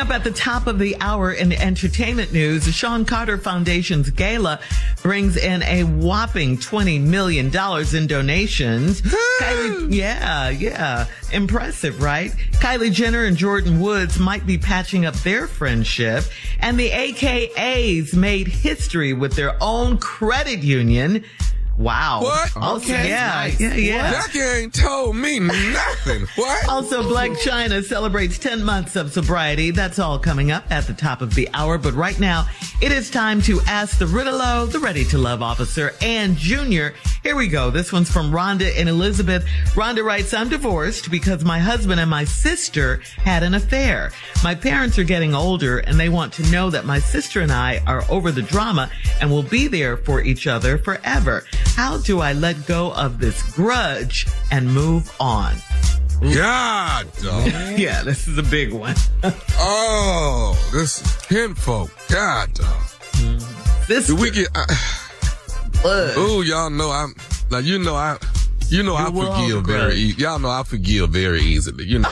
Up at the top of the hour in entertainment news, the Shawn Carter Foundation's gala brings in a whopping $20 million in donations. Kylie, yeah, yeah. Impressive, right? Kylie Jenner and Jordyn Woods might be patching up their friendship. And the AKAs made history with their own credit union. Wow. What? Okay. Yeah, nice. yeah, yeah. Jackie ain't told me nothing. What? Also, Blac Chyna celebrates 10 months of sobriety. That's all coming up at the top of the hour. But right now, it is time to ask the Riddle-O, the Ready to Love officer, and Junior. Here we go. This one's from Rhonda and Elizabeth. Rhonda writes, I'm divorced because my husband and my sister had an affair. My parents are getting older and they want to know that my sister and I are over the drama and will be there for each other forever. How do I let go of this grudge and move on? God, dog. yeah, this is a big one. oh, this kinfolk. God, dog. This we get? Oh, y'all know I'm. Now you know I. You know You I forgive very. grudge. E- y'all know I forgive very easily. You know.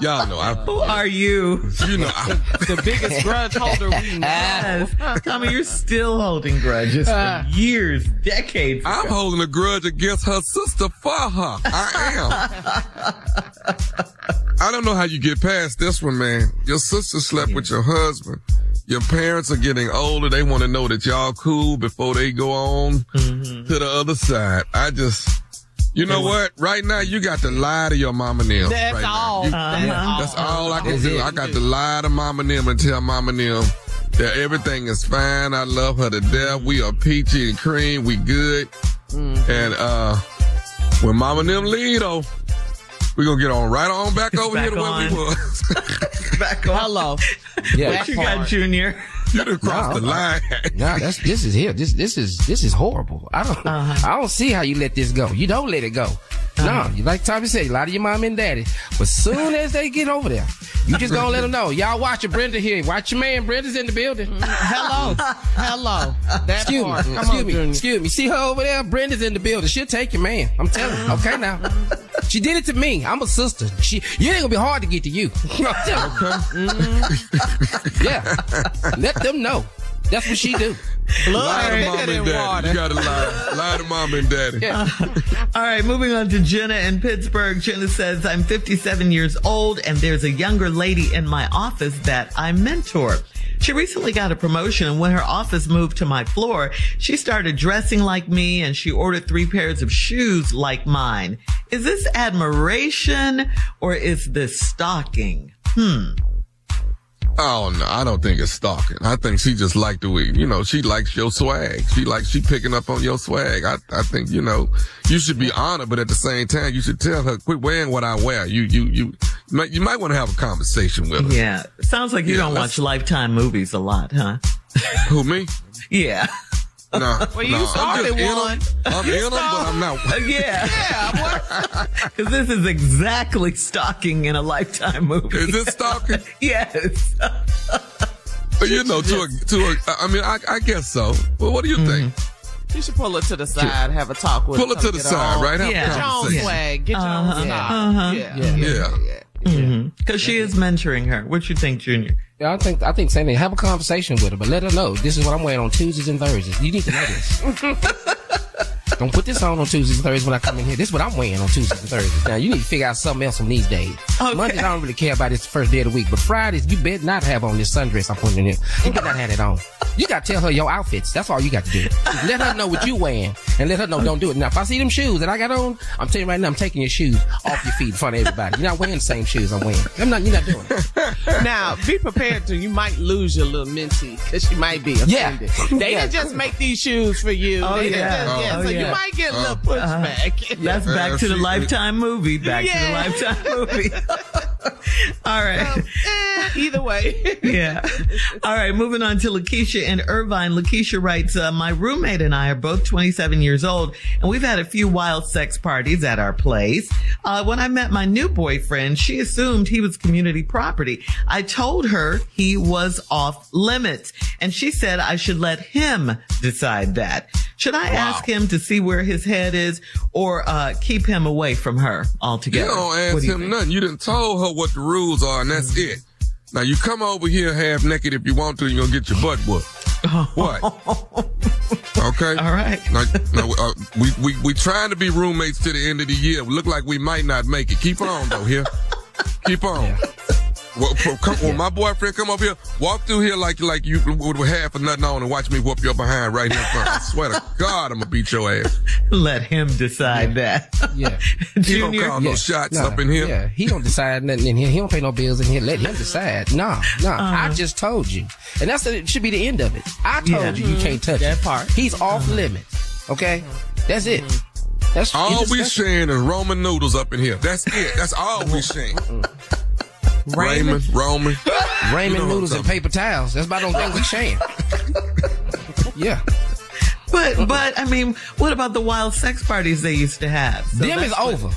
y'all know I. Who are you? You know I. The biggest grudge holder we know. Yes. Tommy, you're still holding grudges for uh. years, decades. I'm holding a grudge against her sister for her. I am. I don't know how you get past this one, man. Your sister slept with your husband. Your parents are getting older. They want to know that y'all cool before they go on Mm-hmm. to the other side. I just, you know what? Right now, you got to lie to your mama and them. That's right now. all. You- That's all. That's all I can do. I got to lie to mama and them and tell mama and them that everything is fine. I love her to death. We are peachy and cream. We good. Mm-hmm. And uh when mama and them leave though, we gonna get on right on back over Back here to where on. we was. Back on. Hello. Yeah. What you got, Junior? you done crossed the line. Nah, that's this is here. This this is this is horrible. I don't Uh-huh. I don't see how you let this go. You don't let it go. No, you like Tommy said, a lot of your mom and daddy. But soon as they get over there, you just gonna let them know. Y'all watch your Brenda here. Watch your man. Brenda's in the building. Hello. Hello. That Excuse me. part. Come Excuse on, me. Junior. Excuse me. See her over there? Brenda's in the building. She'll take your man. I'm telling you. Okay now. She did it to me. I'm a sister. She you ain't gonna be hard to get to you. I'm telling you. Yeah. Let them know. That's what she do. lie to Blood mama thicker and than daddy. water. You gotta lie. Lie to mama and daddy. All right, moving on to Jenna in Pittsburgh. Jenna says, I'm 57 years old and there's a younger lady in my office that I mentor. She recently got a promotion and when her office moved to my floor, she started dressing like me and she ordered three pairs of shoes like mine. Is this admiration or is this stalking? Hmm. Oh no, I don't think it's stalking. I think she just liked the way, you know, she likes your swag. She likes, she picking up on your swag. I, I think, you know, you should be honored, but at the same time, you should tell her, quit wearing what I wear. You, you, you, you might want to have a conversation with her. Yeah. Sounds like you Yeah, don't watch Lifetime movies a lot, huh? Who, me? Yeah. No. Well, you no, I'm started just in one. 'em. I'm in them, but I'm not. Yeah. Yeah, Because this is exactly stalking in a Lifetime movie. Is it stalking? yes. you know, to a, to a, I mean, I, I guess so. Well, what do you think? you should pull it to the side, have a talk with Pull her. her to the side, right? Have a Yeah. Get your own conversation. swag. Get your own Uh-huh. style. Uh-huh. Yeah. Yeah. Yeah. yeah. Because mm-hmm. she is mentoring her. What you think, Junior? Yeah, I think I think same thing. Have a conversation with her, but let her know this is what I'm wearing on Tuesdays and Thursdays. You need to know this. Don't put this on on Tuesdays and Thursdays when I come in here. This is what I'm wearing on Tuesdays and Thursdays. Now you need to figure out something else on these days. Okay. Mondays I don't really care about this the first day of the week, but Fridays you better not have on this sundress I'm putting in here. You better not have it on. You got to tell her your outfits. That's all you got to do. Let her know what you wearing and let her know don't do it. Now if I see them shoes that I got on, I'm telling you right now, I'm taking your shoes off your feet in front of everybody. You're not wearing the same shoes I'm wearing. I'm not. You're not doing it. Now, be prepared to. You might lose your little minty because she might be Yeah. offended. They Yeah. didn't just make these shoes for you. Oh, They yeah. just- yeah. Oh, so yeah. you might get a little Uh, pushback. That's back to the Lifetime movie. Back Yeah. to the Lifetime movie. All right. Eh, either way. Yeah. All right. Moving on to Lakeisha and Irvine. Lakeisha writes, uh, my roommate and I are both 27 years old and we've had a few wild sex parties at our place. Uh, when I met my new boyfriend, she assumed he was community property. I told her he was off limits and she said I should let him decide that. Should I ask him to see where his head is or, uh, keep him away from her altogether? You don't ask do you him think? nothing. You didn't told her what the rules are, and that's it. Now you come over here half naked if you want to, you're gonna get your butt whooped. What? Okay. All right. Now, now, uh, we we we trying to be roommates to the end of the year. We look like we might not make it. Keep on though here. Keep on. Well, pro- come, when my boyfriend come up here, walk through here like like you would half or nothing on and watch me whoop your behind right here in front. I swear to God, I'm gonna beat your ass. Let him decide that. Yeah. He don't Junior. call no shots Nah, up in here. Yeah, he don't decide nothing in here. He don't pay no bills in here. Let him decide. Nah, nah. Uh-huh. I just told you, and that's the, it. Should be the end of it. I told Yeah. you you can't touch That it. part. He's off limits. Okay, that's it. That's All we just- sharing is Roman noodles up in here. That's it. That's all we sharing. Raymond, Roman. ramen You know noodles and paper towels. That's about the only thing we sharing. yeah, But but I mean, what about the wild sex parties they used to have? So them is that's what- over.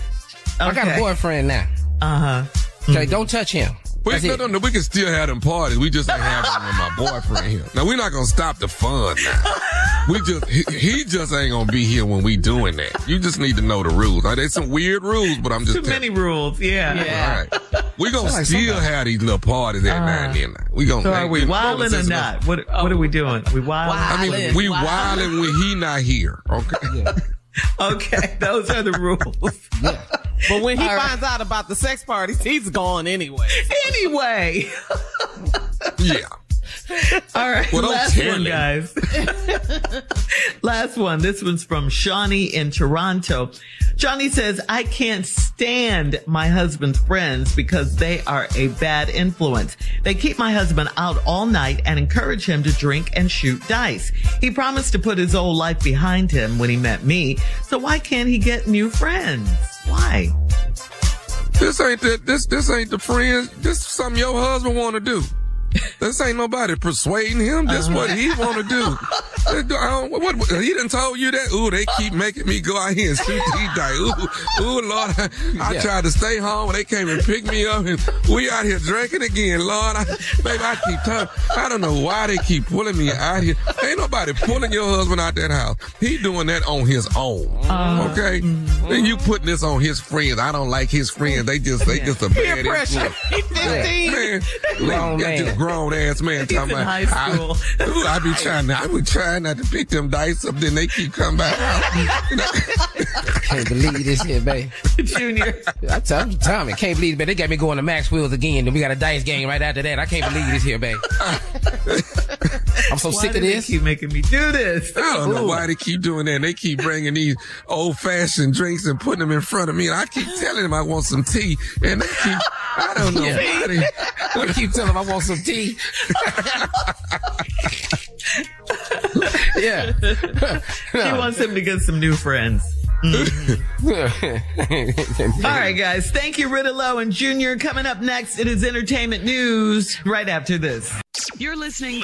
I got a boyfriend now. Uh huh. Okay, don't touch him. We, That's no, it. no, no, we can still have them parties. We just ain't having them with my boyfriend here. Now we're not gonna stop the fun. Now we just he, he just ain't gonna be here when we doing that. You just need to know the rules. Now, there's some weird rules, but I'm just Too telling many rules. Yeah. Yeah. All right. We gonna like still somebody. have these little parties every uh, now and then. We gonna. So are we ain't- wilding or ain't- not? What what are we doing? We wilding? I mean, we wildin'. wilding when he not here. Okay. Okay, those are the rules. But when he All right. finds out about the sex parties, he's gone anyway. Anyway, Yeah. all right. Don't last one, guys. last one. This one's from Shawnee in Toronto. Johnny says, I can't stand my husband's friends because they are a bad influence. They keep my husband out all night and encourage him to drink and shoot dice. He promised to put his old life behind him when he met me. So why can't he get new friends? Why? This ain't the this this ain't the friends. This is something your husband want to do. This ain't nobody persuading him. This uh-huh. what he want to do. I don't- what, what- he done told you that? Ooh, they keep making me go out here and shoot these dice. Ooh, ooh, Lord, I, I Yeah. tried to stay home and they came and picked me up and we out here drinking again. Lord, I, baby, I keep telling, I don't know why they keep pulling me out here. Ain't nobody pulling your husband out that house. He doing that on his own. Uh, okay? mm-hmm. And you putting this on his friends. I don't like his friends. They just they just a Peer bad pressure. influence. He's 15. Man, Grown that's man. just grown ass man talking in about high school. I, ooh, I be trying I be trying not to pick them dice up, then they keep coming back out. Can't believe this here, babe. Junior. I tell you, Tommy, can't believe it, babe. They got me going to Maxwell's again. Then we got a dice game right after that. I can't believe this here, babe. I'm so Why sick do of they this. keep making me do this? I don't know why they keep doing that. They keep bringing these old fashioned drinks and putting them in front of me. And I keep telling them I want some tea. And they keep, I don't know why they, I keep telling them I want some tea. yeah. She wants him to get some new friends. Mm-hmm. All right, guys. Thank you, Rita Lowe and Junior. Coming up next, it is entertainment news right after this. You're listening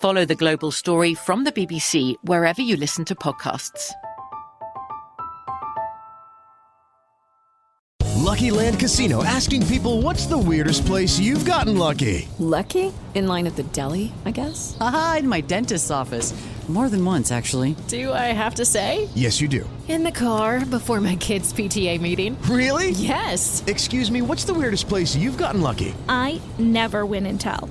Follow The Global Story from the BBC wherever you listen to podcasts. Lucky Land Casino asking people what's the weirdest place you've gotten lucky? Lucky? In line at the deli, I guess? Aha, in my dentist's office. More than once, actually. Do I have to say? Yes, you do. In the car before my kids' PTA meeting. Really? Yes. Excuse me, what's the weirdest place you've gotten lucky? I never win and tell.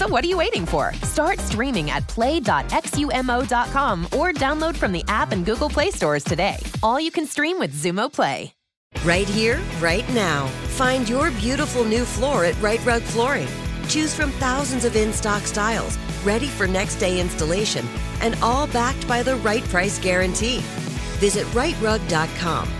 So what are you waiting for? Start streaming at play.xumo.com or download from the app and Google Play stores today. All you can stream with Xumo Play. Right here, right now. Find your beautiful new floor at Rite Rug Flooring. Choose from thousands of in stock styles, ready for next day installation, and all backed by the right price guarantee. Visit riterug.com.